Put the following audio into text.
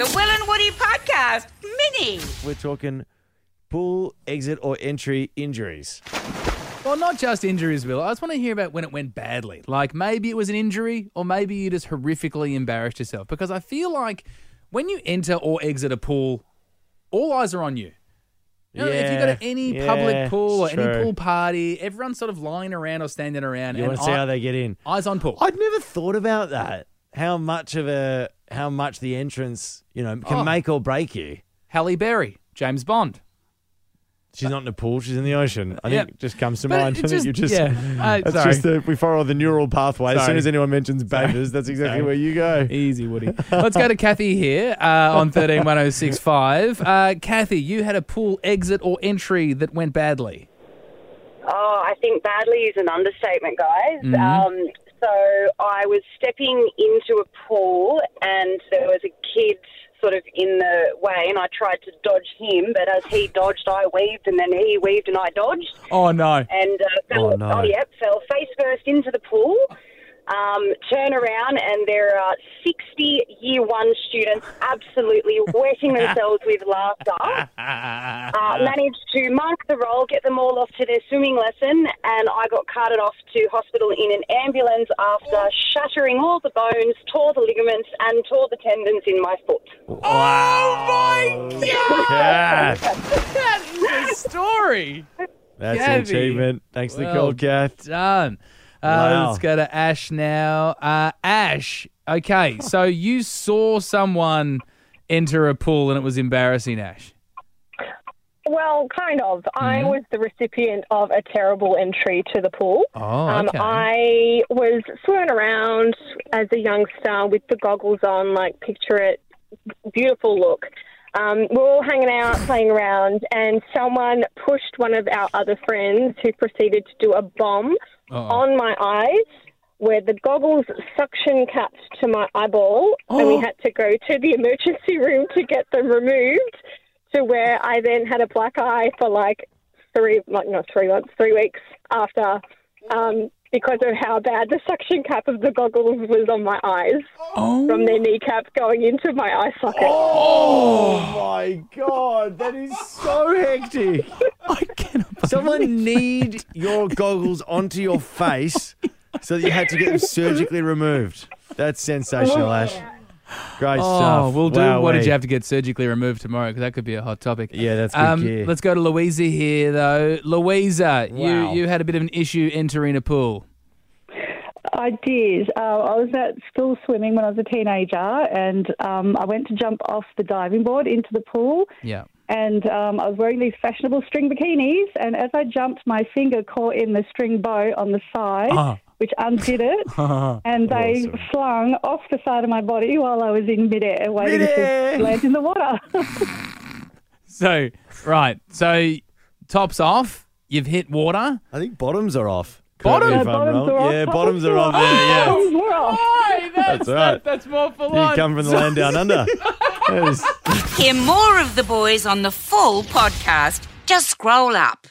The Will and Woody Podcast Mini. We're talking pool, exit, or entry injuries. Well, not just injuries, Will. I just want to hear about when it went badly. Like maybe it was an injury, or maybe you just horrifically embarrassed yourself. Because I feel like when you enter or exit a pool, all eyes are on you. You know, if you go to any yeah, public pool or any true. pool party, everyone's sort of lying around or standing around. You and want to see eye- how they get in? eyes on pool. I'd never thought about that. How much of a how much the entrance, you know, can Oh. make or break you. Halle Berry, James Bond. She's not in the pool; she's in the ocean. I Yeah. think it just comes to But mind. it just- you just yeah. Uh, that's sorry. just the, we follow the neural pathway. As soon as anyone mentions bathers, that's exactly Sorry. where you go. Easy, Woody. Let's go to Kathy here uh, on 131065. Uh, Kathy, you had a pool exit or entry that went badly. Oh, I think badly is an understatement, guys. Mhm. Um, so I was stepping into a pool and there was a kid sort of in the way and I tried to dodge him, but as he dodged, I weaved and then he weaved and I dodged Oh, no. and uh, fell, Oh, no. yep, fell face first into the pool. Um, turn around and there are 60 year one students absolutely wetting themselves with laughter uh, managed to mark the roll, get them all off to their swimming lesson, and I got carted off to hospital in an ambulance after shattering all the bones, tore the ligaments, and tore the tendons in my foot. Oh, my Yeah, That is a story. that's an achievement. Thanks for the Well call, Kath. Done. Uh, Wow. Let's go to Ash now. Uh, Ash, okay, so you saw someone enter a pool and it was embarrassing, Ash. Well, kind of. I Mm-hmm. was the recipient of a terrible entry to the pool. Oh, Um, okay. I was swimming around as a youngster with the goggles on, like picture it, beautiful look. Um, we're all hanging out, playing around, and someone pushed one of our other friends who proceeded to do a bomb Uh-oh. on my eyes. Where the goggles suction capped to my eyeball, and we Oh. had to go to the emergency room to get them removed. To where I then had a black eye for like three, like not three months, three weeks after, um, because of how bad the suction cap of the goggles was on my eyes Oh, from their kneecap going into my eye socket. Oh my god, that is so hectic. I cannot Someone kneed your goggles onto your face so that you had to get them surgically removed. That's sensational, Ash. Great Oh, stuff. we'll do. Wow, what did you have to get surgically removed tomorrow? Because that could be a hot topic. Yeah, that's good Um, gear. let's go to Louisa here, though. Louisa, Wow. you you had a bit of an issue entering a pool. I did. Uh, I was at school swimming when I was a teenager, and um, I went to jump off the diving board into the pool. Yeah. And um, I was wearing these fashionable string bikinis, and as I jumped, my finger caught in the string bow on the side, Ah. which undid it, and they Awesome. flung off the side of my body while I was in midair, waiting Midair. to land in the water. So right, so tops off. You've hit water. I think bottoms are off. Bottom- Correct me if I'm bottoms wrong. are off. Yeah, bottoms are off there. Yeah. Bottoms were off. Hey, that's, all right. that's more full You come from the land down under. That is- Hear more of the boys on the full podcast. Just scroll up.